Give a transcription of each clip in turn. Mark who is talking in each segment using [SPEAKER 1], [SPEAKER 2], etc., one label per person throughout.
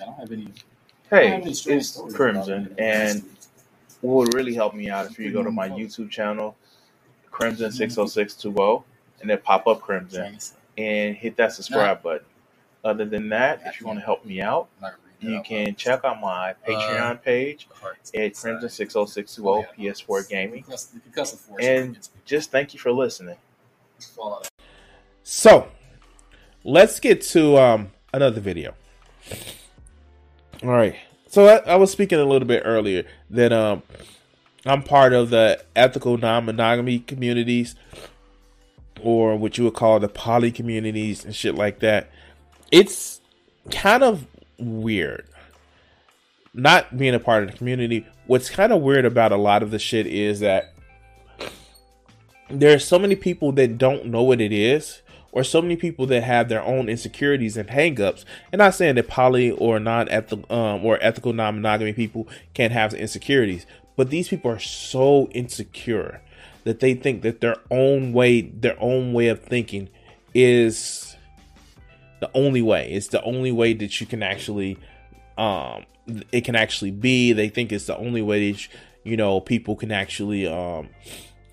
[SPEAKER 1] I don't have any.
[SPEAKER 2] Hey, it's Crimson, and what would really help me out if you go to my YouTube channel, Crimson six oh six two oh, and then pop up Crimson and hit that subscribe button. Other than that, if you want to help me out, you can check out my Patreon page at Crimson six oh six two oh PS4 Gaming, and just thank you for listening.
[SPEAKER 3] So, let's get to um, another video. All right. So I, I was speaking a little bit earlier that um I'm part of the ethical non-monogamy communities or what you would call the poly communities and shit like that. It's kind of weird not being a part of the community. What's kind of weird about a lot of the shit is that there are so many people that don't know what it is or so many people that have their own insecurities and hangups. And not saying that poly or non-ethical um, or ethical non-monogamy people can't have insecurities, but these people are so insecure that they think that their own way, their own way of thinking, is the only way. It's the only way that you can actually, um, it can actually be. They think it's the only way that you know people can actually, um,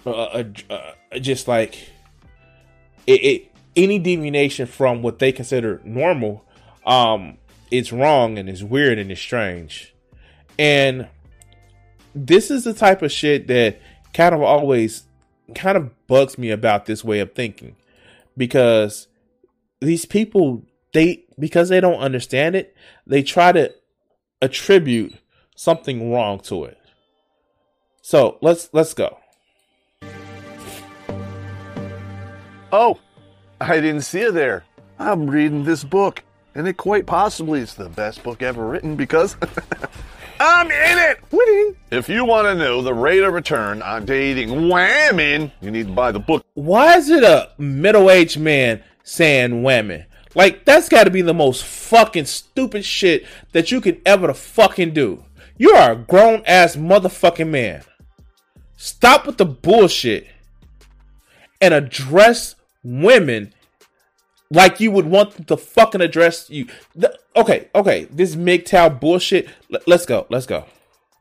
[SPEAKER 3] uh, uh, uh, just like it, it any deviation from what they consider normal, um, it's wrong and it's weird and it's strange. And this is the type of shit that kind of always kind of bugs me about this way of thinking. Because these people they because they don't understand it they try to attribute something wrong to it. So let's let's go.
[SPEAKER 4] Oh I didn't see it there. I'm reading this book, and it quite possibly is the best book ever written because I'm in it! Winning! If you want to know the rate of return on dating women, you need to buy the book.
[SPEAKER 3] Why is it a middle aged man saying women? Like, that's got to be the most fucking stupid shit that you could ever fucking do. You are a grown ass motherfucking man. Stop with the bullshit and address women like you would want them to fucking address you. The, okay, okay, this MGTOW bullshit. L- let's go, let's go.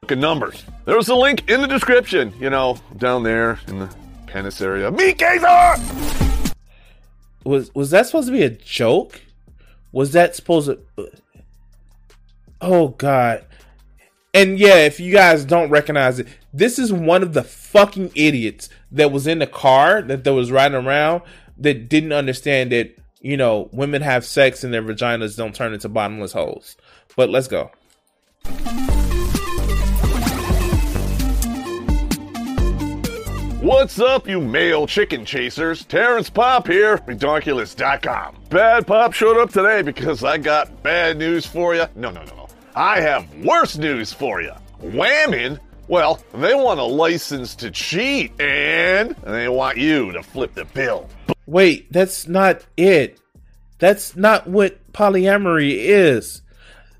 [SPEAKER 4] Look at numbers. There's a link in the description. You know, down there in the penis area. Meet Gazer.
[SPEAKER 3] Was was that supposed to be a joke? Was that supposed to? Oh God. And yeah, if you guys don't recognize it, this is one of the fucking idiots that was in the car that, that was riding around that didn't understand that you know women have sex and their vaginas don't turn into bottomless holes. But let's go.
[SPEAKER 4] What's up, you male chicken chasers? Terrence Popp here, Redonkulous.com. Bad Pop showed up today because I got bad news for you. No, no, no, no. I have worse news for you. Whamming well, they want a license to cheat, and they want you to flip the bill.
[SPEAKER 3] Wait, that's not it. That's not what polyamory is.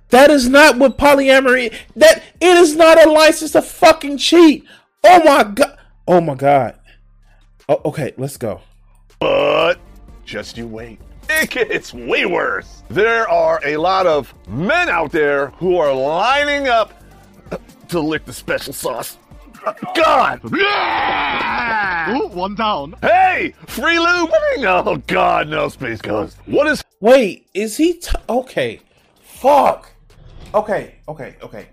[SPEAKER 3] That is not what polyamory. That it is not a license to fucking cheat. Oh my god. Oh my god. Oh, okay, let's go.
[SPEAKER 4] But just you wait. It gets way worse. There are a lot of men out there who are lining up to lick the special sauce. God!
[SPEAKER 5] Ooh, one down.
[SPEAKER 4] Hey! Free lube! Oh, God, no, Space Ghost. What is.
[SPEAKER 3] Wait, is he. T- okay. Fuck. Okay, okay, okay.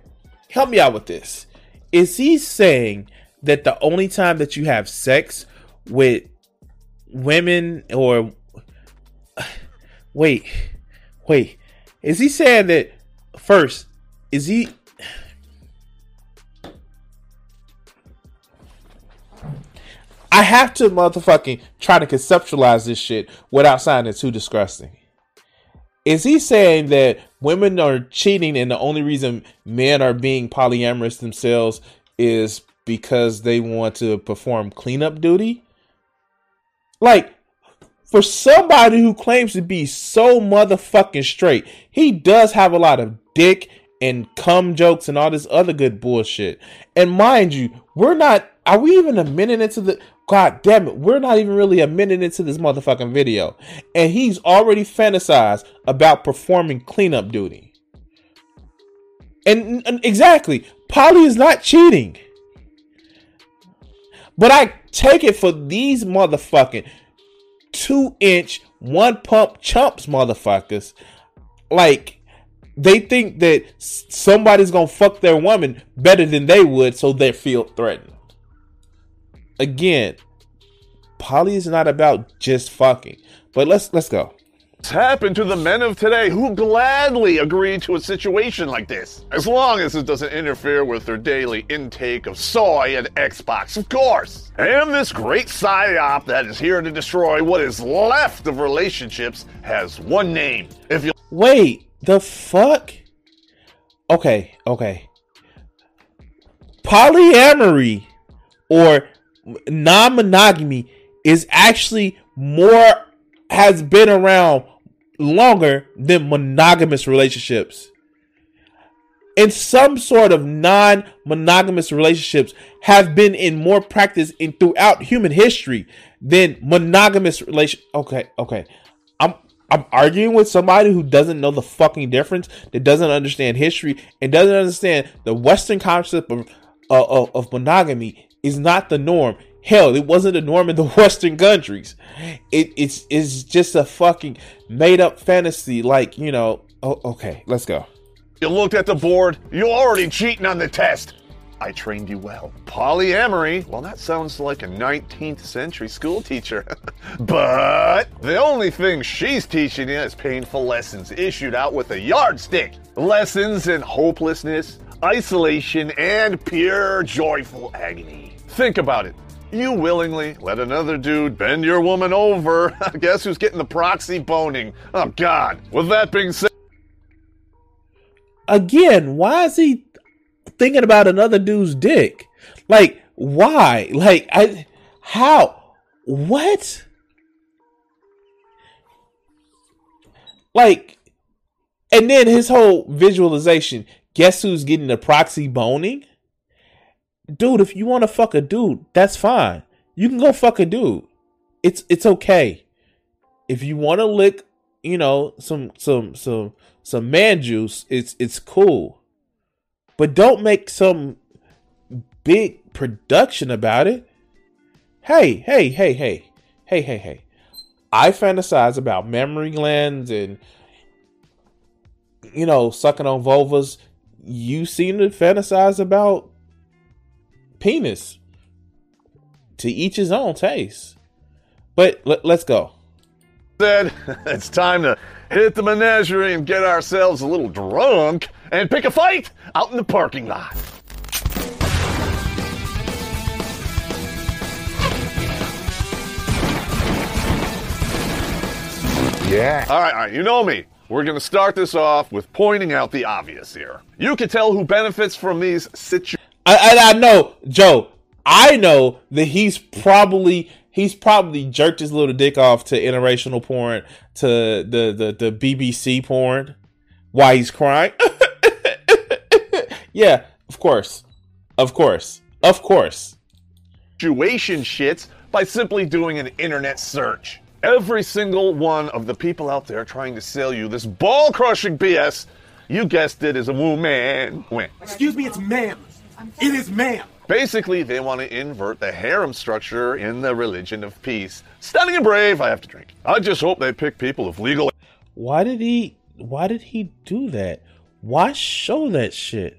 [SPEAKER 3] Help me out with this. Is he saying that the only time that you have sex with women or. Wait, wait. Is he saying that. First, is he I have to motherfucking try to conceptualize this shit without sounding too disgusting. is he saying that women are cheating and the only reason men are being polyamorous themselves is because they want to perform cleanup duty? Like, for somebody who claims to be so motherfucking straight, he does have a lot of dick and cum jokes and all this other good bullshit. And mind you, we're not. Are we even a minute into the? God damn it, we're not even really a minute into this motherfucking video, and he's already fantasized about performing cleanup duty. And, and exactly, poly is not cheating. But I take it for these motherfucking two inch, one pump chumps motherfuckers. Like, they think that somebody's gonna fuck their woman better than they would, so they feel threatened. Again, poly is not about just fucking. But let's let's go.
[SPEAKER 4] What's happened to the men of today who gladly agree to a situation like this? As long as it doesn't interfere with their daily intake of soy and Xbox, of course. And this great psyop that is here to destroy what is left of relationships has one name. If you
[SPEAKER 3] Wait, the fuck? Okay, okay. Polyamory or non monogamy is actually more, has been around longer than monogamous relationships. And some sort of non monogamous relationships have been in more practice in throughout human history than monogamous relation. Okay, okay. I'm I'm arguing with somebody who doesn't know the fucking difference, that doesn't understand history, and doesn't understand the Western concept of of, of monogamy is not the norm. Hell, it wasn't the norm in the Western countries. It, it's it's just a fucking made up fantasy. Like you know. Oh, okay, let's go.
[SPEAKER 4] You looked at the board, you're already cheating on the test. I trained you well. Polyamory, well, that sounds like a 19th century school teacher. but the only thing she's teaching you is painful lessons issued out with a yardstick. Lessons in hopelessness, isolation, and pure joyful agony. Think about it. You willingly let another dude bend your woman over. Guess who's getting the proxy boning? Oh, God. With that being said,
[SPEAKER 3] Again, why is he thinking about another dude's dick? Like, why? Like, I, how? What? Like, and then his whole visualization. Guess who's getting the proxy boning? Dude, if you want to fuck a dude, that's fine. You can go fuck a dude. It's it's okay. If you want to lick, you know, some some some some man juice, it's it's cool. But don't make some big production about it. Hey, hey, hey, hey. Hey, hey, hey. I fantasize about mammary glands and you know, sucking on vulvas. You seem to fantasize about penis. To each his own taste. But let, let's go.
[SPEAKER 4] said it's time to hit the menagerie and get ourselves a little drunk and pick a fight out in the parking lot.
[SPEAKER 5] Yeah.
[SPEAKER 4] All right, all right, you know me. We're going to start this off with pointing out the obvious here. You can tell who benefits from these situations.
[SPEAKER 3] I, I, I know, Joe. I know that he's probably he's probably jerked his little dick off to interracial porn, to the the, the BBC porn, while he's crying. yeah, of course, of course, of course.
[SPEAKER 4] situation shits by simply doing an internet search. Every single one of the people out there trying to sell you this ball crushing BS, you guessed it, is a woman. Win.
[SPEAKER 1] Excuse me, it's ma'am. It is ma'am.
[SPEAKER 4] Basically, they want to invert the harem structure in the religion of peace. Stunning and brave, I have to drink. I just hope they pick people of legal.
[SPEAKER 3] Why did he? Why did he do that? Why show that shit?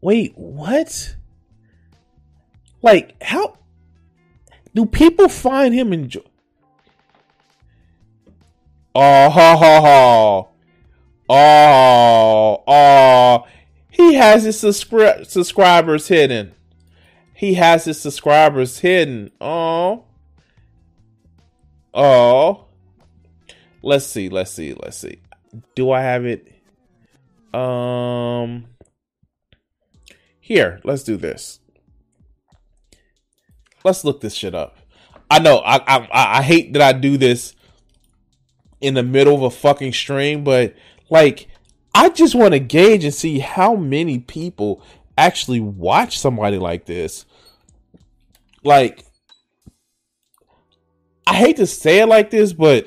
[SPEAKER 3] Wait, what? Like, how do people find him enjoy? Oh, ah, ho, ho, ho. oh, ah, oh! Ah. He has his subscri- subscribers hidden. He has his subscribers hidden. Oh, oh. Let's see. Let's see. Let's see. do I have it? Um, here, let's do this. Let's look this shit up. I know I I I hate that I do this in the middle of a fucking stream, but like I just want to gauge and see how many people actually watch somebody like this. Like I hate to say it like this, but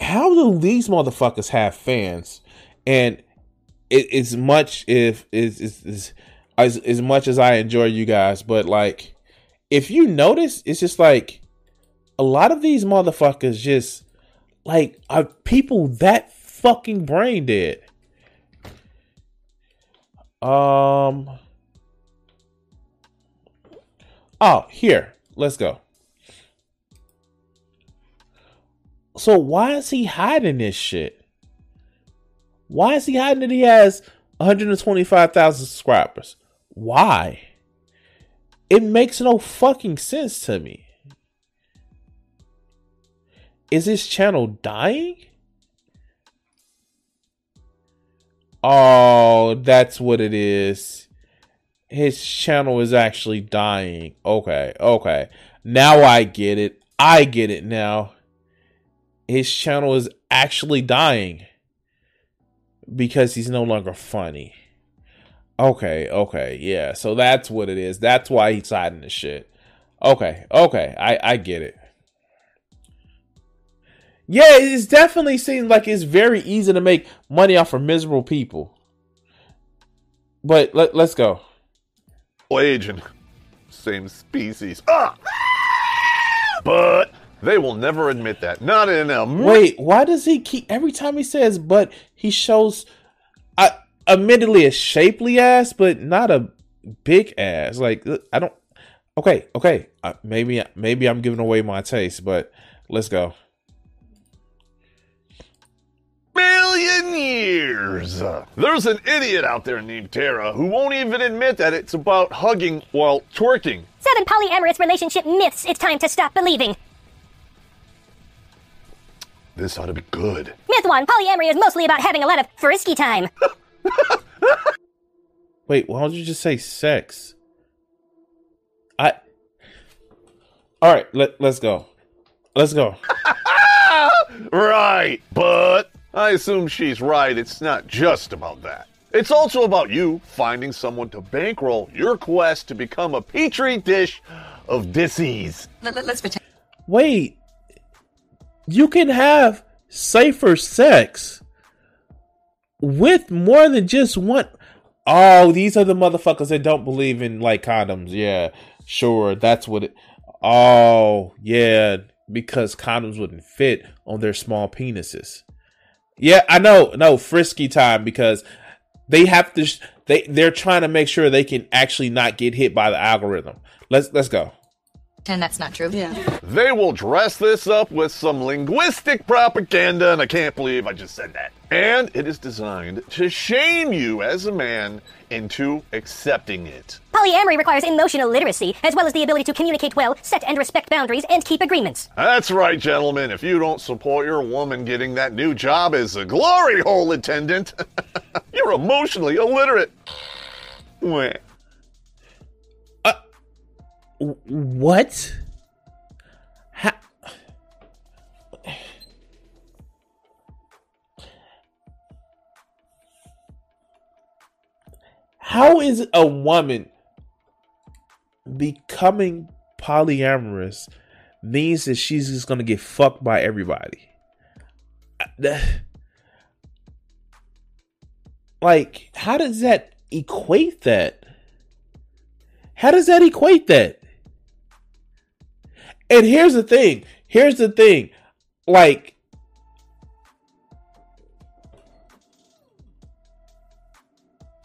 [SPEAKER 3] how do these motherfuckers have fans? And it, as much if is is as as much as I enjoy you guys, but like if you notice, it's just like a lot of these motherfuckers just like are people that fucking brain dead. Um. Oh, here. Let's go. So why is he hiding this shit? Why is he hiding that he has 125,000 subscribers? Why? It makes no fucking sense to me. Is his channel dying? Oh, that's what it is. His channel is actually dying. Okay, okay. Now I get it. I get it now. His channel is actually dying because he's no longer funny. Okay, okay, yeah. So that's what it is. That's why he's hiding the shit. Okay, okay, I I get it. Yeah, it's definitely seems like it's very easy to make money off of miserable people. But let let's go.
[SPEAKER 4] Agent, same species. Ah! But they will never admit that. Not in a
[SPEAKER 3] wait. Why does he keep every time he says but he shows, I admittedly a shapely ass, but not a big ass. Like I don't. Okay, okay. Uh, maybe maybe I'm giving away my taste, but let's go.
[SPEAKER 4] Million years. There's an idiot out there named Tara who won't even admit that it's about hugging while twerking.
[SPEAKER 6] Seven polyamorous relationship myths it's time to stop believing.
[SPEAKER 4] This ought to be good.
[SPEAKER 6] Myth one polyamory is mostly about having a lot of frisky time.
[SPEAKER 3] Wait, why don't you just say sex? I. All right, let let's go. Let's go.
[SPEAKER 4] right, but I assume she's right. It's not just about that. It's also about you finding someone to bankroll your quest to become a petri dish of disease.
[SPEAKER 7] Let, us pretend.
[SPEAKER 3] Wait, you can have safer sex with more than just one. Oh, these are the motherfuckers that don't believe in like condoms. Yeah, sure, that's what it. Oh, yeah, because condoms wouldn't fit on their small penises. Yeah, I know. No, frisky time because they have to. They they're trying to make sure they can actually not get hit by the algorithm. Let's let's go
[SPEAKER 7] and that's not true.
[SPEAKER 4] Yeah. They will dress this up with some linguistic propaganda, and I can't believe I just said that. And it is designed to shame you as a man into accepting it.
[SPEAKER 6] Polyamory requires emotional literacy, as well as the ability to communicate well, set and respect boundaries, and keep agreements.
[SPEAKER 4] That's right, gentlemen. If you don't support your woman getting that new job as a glory hole attendant, you're emotionally illiterate. Wah.
[SPEAKER 3] What? How? How is a woman becoming polyamorous means that she's just gonna get fucked by everybody? Like, how does that equate that? How does that equate that? And here's the thing. Here's the thing. Like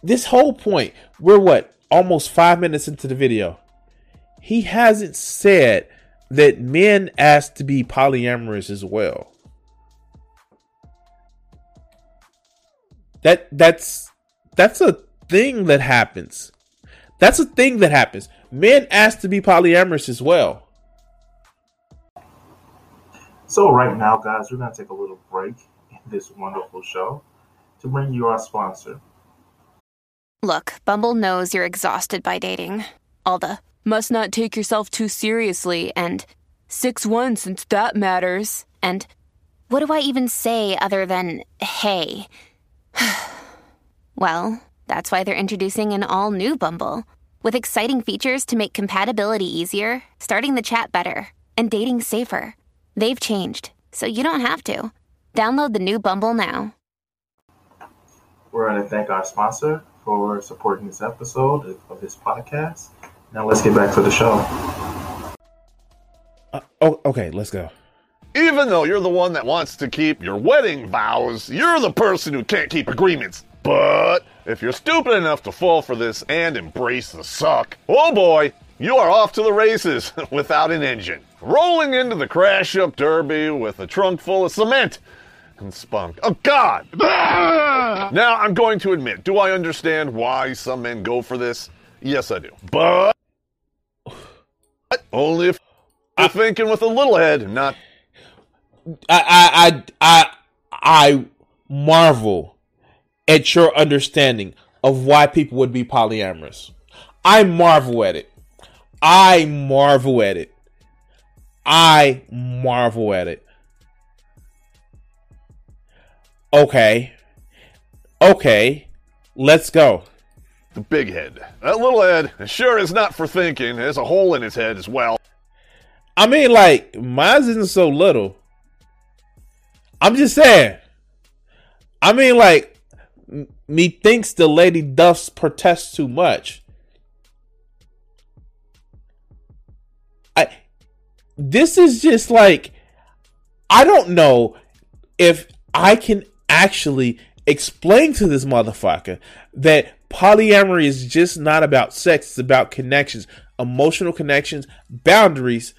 [SPEAKER 3] this whole point, we're what? Almost 5 minutes into the video. He hasn't said that men ask to be polyamorous as well. That that's that's a thing that happens. That's a thing that happens. Men ask to be polyamorous as well.
[SPEAKER 8] So right now, guys, we're gonna take a little break, in
[SPEAKER 2] this wonderful show to bring you our sponsor.
[SPEAKER 8] Look, Bumble knows you're exhausted by dating. All the must not take yourself too seriously and 6 1 since that matters. And what do I even say other than hey? well, that's why they're introducing an all new Bumble with exciting features to make compatibility easier, starting the chat better, and dating safer. They've changed, so you don't have to. Download the new Bumble now.
[SPEAKER 2] We're going to thank our sponsor for supporting this episode of this podcast. Now let's get back to the show.
[SPEAKER 3] Uh, oh, okay, let's go.
[SPEAKER 4] Even though you're the one that wants to keep your wedding vows, you're the person who can't keep agreements. But if you're stupid enough to fall for this and embrace the suck, oh boy, you are off to the races without an engine. Rolling into the crash up derby with a trunk full of cement and spunk. Oh, God! now, I'm going to admit, do I understand why some men go for this? Yes, I do. But only if you're thinking with a little head, not.
[SPEAKER 3] I, I, I, I marvel at your understanding of why people would be polyamorous. I marvel at it. I marvel at it. I marvel at it. Okay. Okay. Let's go.
[SPEAKER 4] The big head. That little head sure is not for thinking. There's a hole in his head as well.
[SPEAKER 3] I mean, like, mine isn't so little. I'm just saying. I mean, like, methinks the lady does protest too much. This is just like I don't know if I can actually explain to this motherfucker that polyamory is just not about sex, it's about connections, emotional connections, boundaries.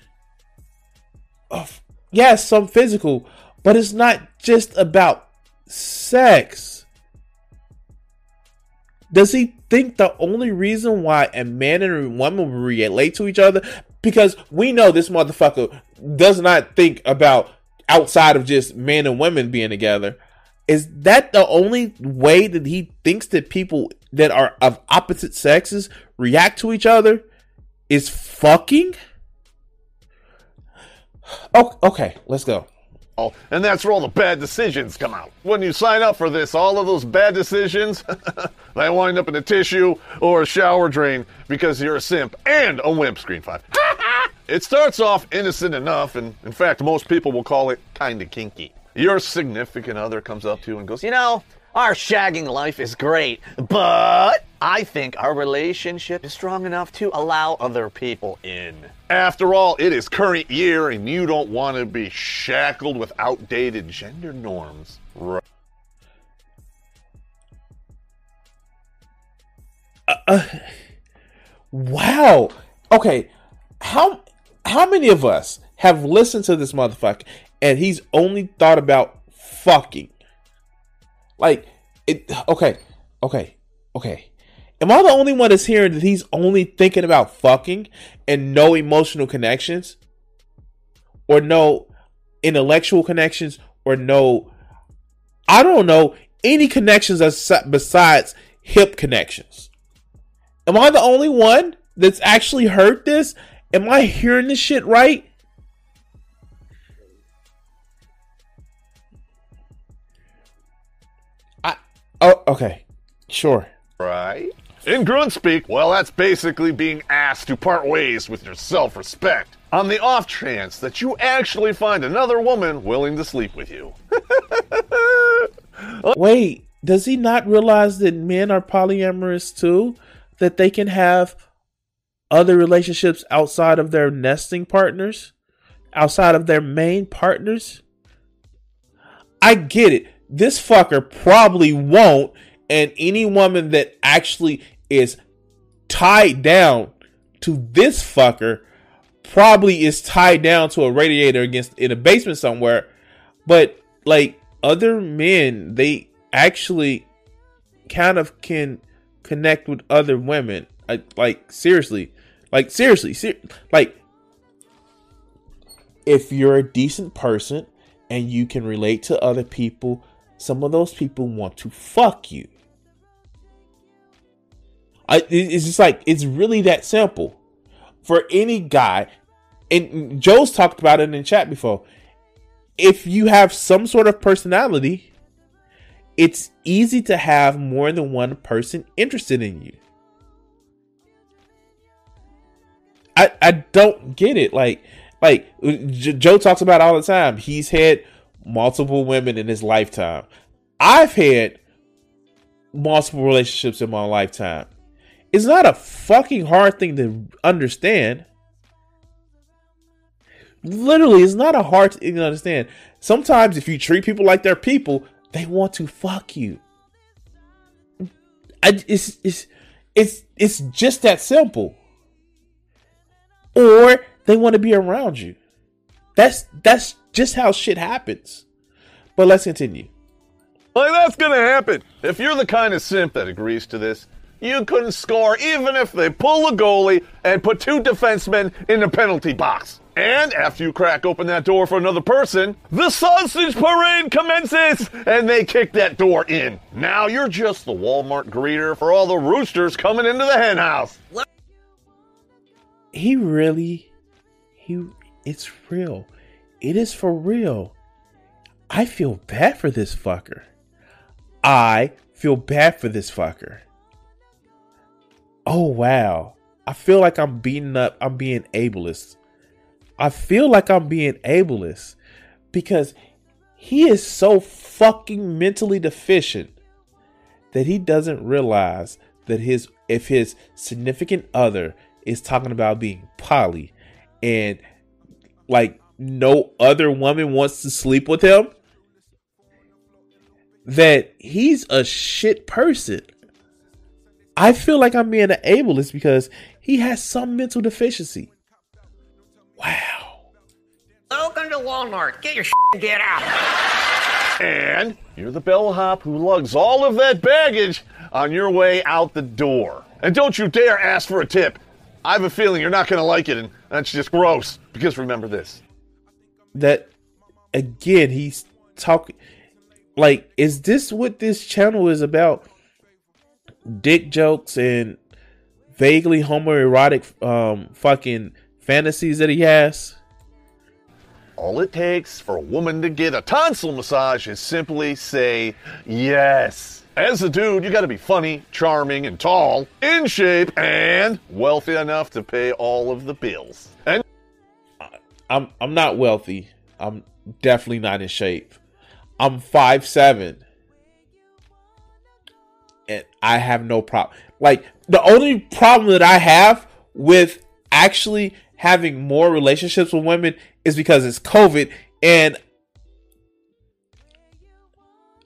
[SPEAKER 3] Yes, some physical, but it's not just about sex. Does he think the only reason why a man and a woman relate to each other? Because we know this motherfucker does not think about outside of just men and women being together. Is that the only way that he thinks that people that are of opposite sexes react to each other? Is fucking? Oh, okay, let's go.
[SPEAKER 4] Oh, And that's where all the bad decisions come out. When you sign up for this, all of those bad decisions, they wind up in a tissue or a shower drain because you're a simp and a wimp, Screen 5. It starts off innocent enough, and in fact, most people will call it kinda kinky. Your significant other comes up to you and goes, You know, our shagging life is great, but I think our relationship is strong enough to allow other people in. After all, it is current year and you don't want to be shackled with outdated gender norms. Right.
[SPEAKER 3] Uh, uh, wow. Okay. How how many of us have listened to this motherfucker and he's only thought about fucking? Like it okay, okay, okay. Am I the only one that's hearing that he's only thinking about fucking and no emotional connections? Or no intellectual connections or no I don't know any connections besides hip connections. Am I the only one that's actually heard this? Am I hearing this shit right? I oh, okay. Sure.
[SPEAKER 4] Right. In grunt speak, well, that's basically being asked to part ways with your self respect on the off chance that you actually find another woman willing to sleep with you.
[SPEAKER 3] Wait, does he not realize that men are polyamorous too? That they can have other relationships outside of their nesting partners? Outside of their main partners? I get it this fucker probably won't. And any woman that actually is tied down to this fucker probably is tied down to a radiator against in a basement somewhere. But like other men, they actually kind of can connect with other women. I, like seriously, like seriously, ser- like if you're a decent person and you can relate to other people some of those people want to fuck you. I, it's just like it's really that simple for any guy. And Joe's talked about it in chat before. If you have some sort of personality, it's easy to have more than one person interested in you. I I don't get it. Like like J- Joe talks about all the time. He's had multiple women in his lifetime. I've had multiple relationships in my lifetime. It's not a fucking hard thing to understand. Literally, it's not a hard thing to understand. Sometimes, if you treat people like they're people, they want to fuck you. I, it's it's it's it's just that simple. Or they want to be around you. That's that's just how shit happens. But let's continue.
[SPEAKER 4] Like that's gonna happen. If you're the kind of simp that agrees to this, you couldn't score even if they pull a goalie and put two defensemen in the penalty box. And after you crack open that door for another person, the sausage parade commences and they kick that door in. Now you're just the Walmart greeter for all the roosters coming into the hen house.
[SPEAKER 3] He really he it's real. It is for real. I feel bad for this fucker. I feel bad for this fucker. Oh wow. I feel like I'm beating up, I'm being ableist. I feel like I'm being ableist because he is so fucking mentally deficient that he doesn't realize that his if his significant other is talking about being poly and like no other woman wants to sleep with him that he's a shit person. I feel like I'm being an ableist because he has some mental deficiency. Wow.
[SPEAKER 9] Welcome to Walmart. Get your shit and get out.
[SPEAKER 4] And you're the bellhop who lugs all of that baggage on your way out the door. And don't you dare ask for a tip. I have a feeling you're not going to like it, and that's just gross. Because remember this.
[SPEAKER 3] That, again, he's talking. Like, is this what this channel is about? Dick jokes and vaguely homoerotic um, fucking fantasies that he has?
[SPEAKER 4] All it takes for a woman to get a tonsil massage is simply say yes. As a dude, you gotta be funny, charming, and tall, in shape, and wealthy enough to pay all of the bills. And
[SPEAKER 3] I'm I'm not wealthy. I'm definitely not in shape. I'm five seven, and I have no problem. Like the only problem that I have with actually having more relationships with women is because it's COVID, and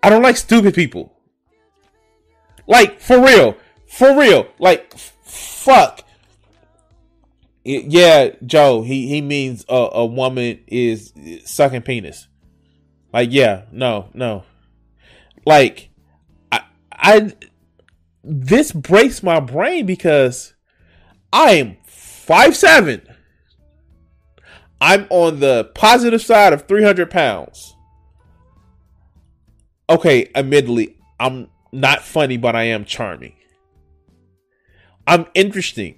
[SPEAKER 3] I don't like stupid people. Like for real, for real. Like f- fuck. Yeah, Joe. He he means a, a woman is sucking penis. Like yeah, no, no. Like I I this breaks my brain because I am five seven. I'm on the positive side of 300 pounds. Okay, admittedly, I'm not funny, but I am charming. I'm interesting.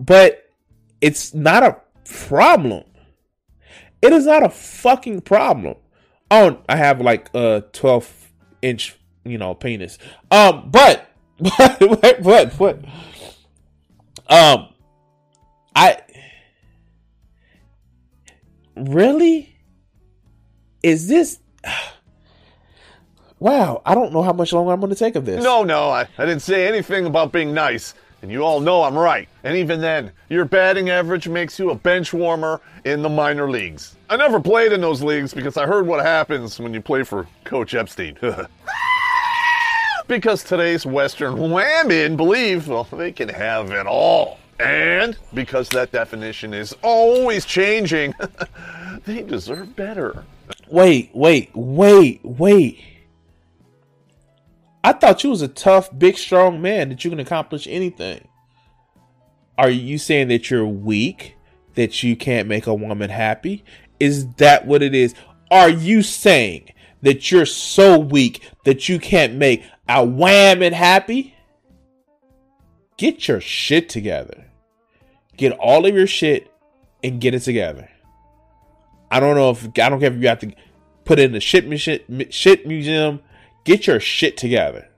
[SPEAKER 3] But it's not a problem. It is not a fucking problem. Oh, I have like a 12 inch, you know, penis. Um, but, but, but, but, um, I, really? Is this, wow, I don't know how much longer I'm going to take of this.
[SPEAKER 4] no, no, I, I didn't say anything about being nice. And you all know I'm right. And even then, your batting average makes you a bench warmer in the minor leagues. I never played in those leagues because I heard what happens when you play for Coach Epstein. because today's Western women believe, well, they can have it all. And because that definition is always changing, they deserve better.
[SPEAKER 3] Wait, wait, wait, wait. I thought you was a tough, big, strong man that you can accomplish anything. Are you saying that you're weak, that you can't make a woman happy? Is that what it is? are you saying that you're so weak that you can't make a whammon happy? Get your shit together. Get all of your shit and get it together. I don't know if I don't care if you have to put in the shit shit, shit museum. Get your shit together.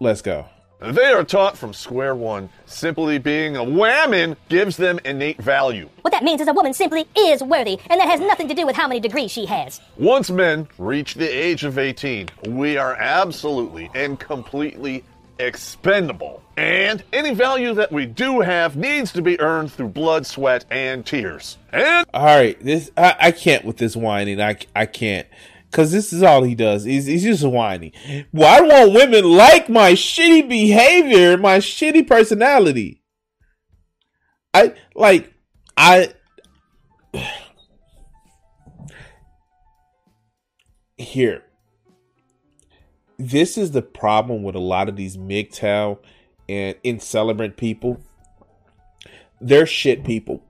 [SPEAKER 3] Let's go.
[SPEAKER 4] They are taught from square one. Simply being a whammon gives them innate value.
[SPEAKER 6] What that means is a woman simply is worthy, and that has nothing to do with how many degrees she has.
[SPEAKER 4] Once men reach the age of 18, we are absolutely and completely expendable. And any value that we do have needs to be earned through blood, sweat, and tears. And
[SPEAKER 3] all right, this I, I can't with this whining. I I can't. Cause this is all he does. He's, he's just whiny. Well, I want women like my shitty behavior, my shitty personality. I like I here. This is the problem with a lot of these MGTOW and in celebrant people. They're shit people.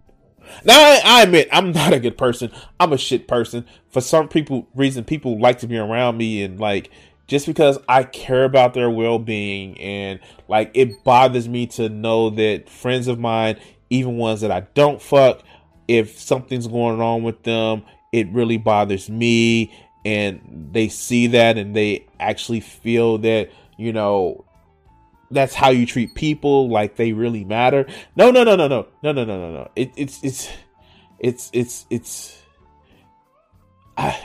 [SPEAKER 3] Now I, I, admit I'm not a good person. I'm a shit person. For some people reason people like to be around me and like just because I care about their well-being and like it bothers me to know that friends of mine, even ones that I don't fuck, if something's going on with them, it really bothers me and they see that and they actually feel that, you know, that's how you treat people like they really matter. No, no, no, no, no, no, no, no, no, no. It, it's it's it's it's it's I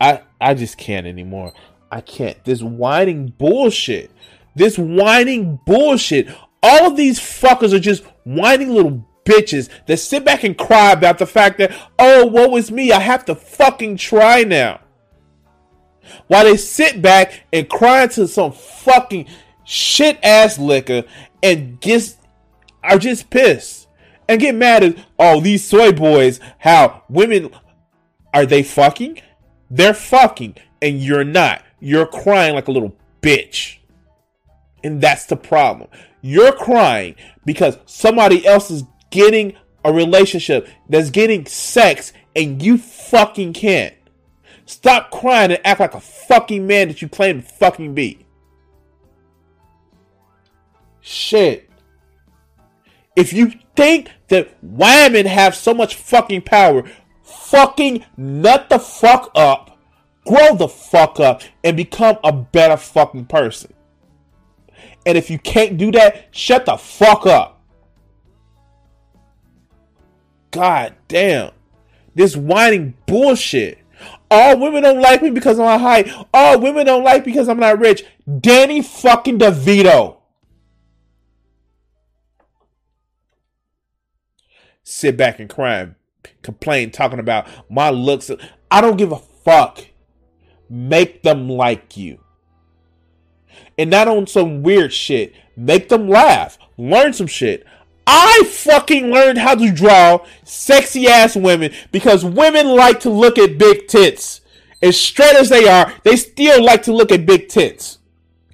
[SPEAKER 3] I I just can't anymore. I can't. This whining bullshit. This whining bullshit. All of these fuckers are just whining little bitches that sit back and cry about the fact that, oh, woe is me, I have to fucking try now. While they sit back and cry to some fucking shit ass liquor and just are just pissed and get mad at oh these soy boys how women are they fucking? They're fucking and you're not. You're crying like a little bitch. And that's the problem. You're crying because somebody else is getting a relationship that's getting sex and you fucking can't. Stop crying and act like a fucking man that you claim to fucking be Shit. If you think that women have so much fucking power, fucking nut the fuck up, grow the fuck up, and become a better fucking person. And if you can't do that, shut the fuck up. God damn. This whining bullshit. All women don't like me because I'm not high. All women don't like because I'm not rich. Danny fucking DeVito. Sit back and cry, and complain, talking about my looks. I don't give a fuck. Make them like you. And not on some weird shit. Make them laugh. Learn some shit. I fucking learned how to draw sexy ass women because women like to look at big tits. As straight as they are, they still like to look at big tits.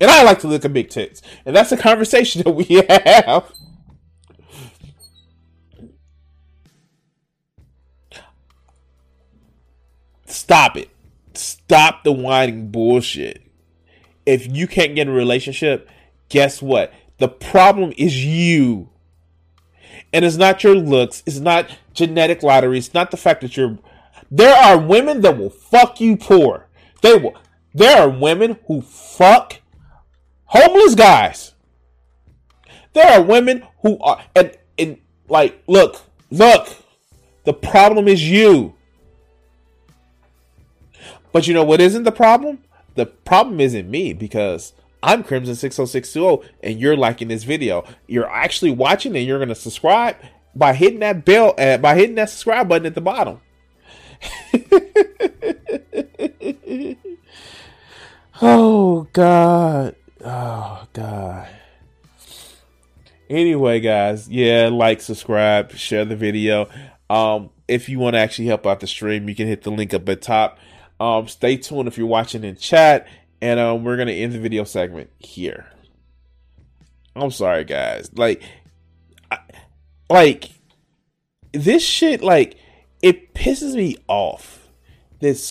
[SPEAKER 3] And I like to look at big tits. And that's a conversation that we have. Stop it. Stop the whining bullshit. If you can't get a relationship, guess what? The problem is you. And it's not your looks, it's not genetic lottery, it's not the fact that you're there are women that will fuck you poor. They will there are women who fuck homeless guys. There are women who are and and like look, look. The problem is you. But you know what isn't the problem? The problem isn't me because I'm Crimson 60620 and you're liking this video. You're actually watching and you're going to subscribe by hitting that bell uh, by hitting that subscribe button at the bottom. oh god. Oh god. Anyway, guys, yeah, like, subscribe, share the video. Um, if you want to actually help out the stream, you can hit the link up at top. Um, stay tuned if you're watching in chat, and um, we're gonna end the video segment here. I'm sorry, guys. Like, I, like this shit, like it pisses me off. This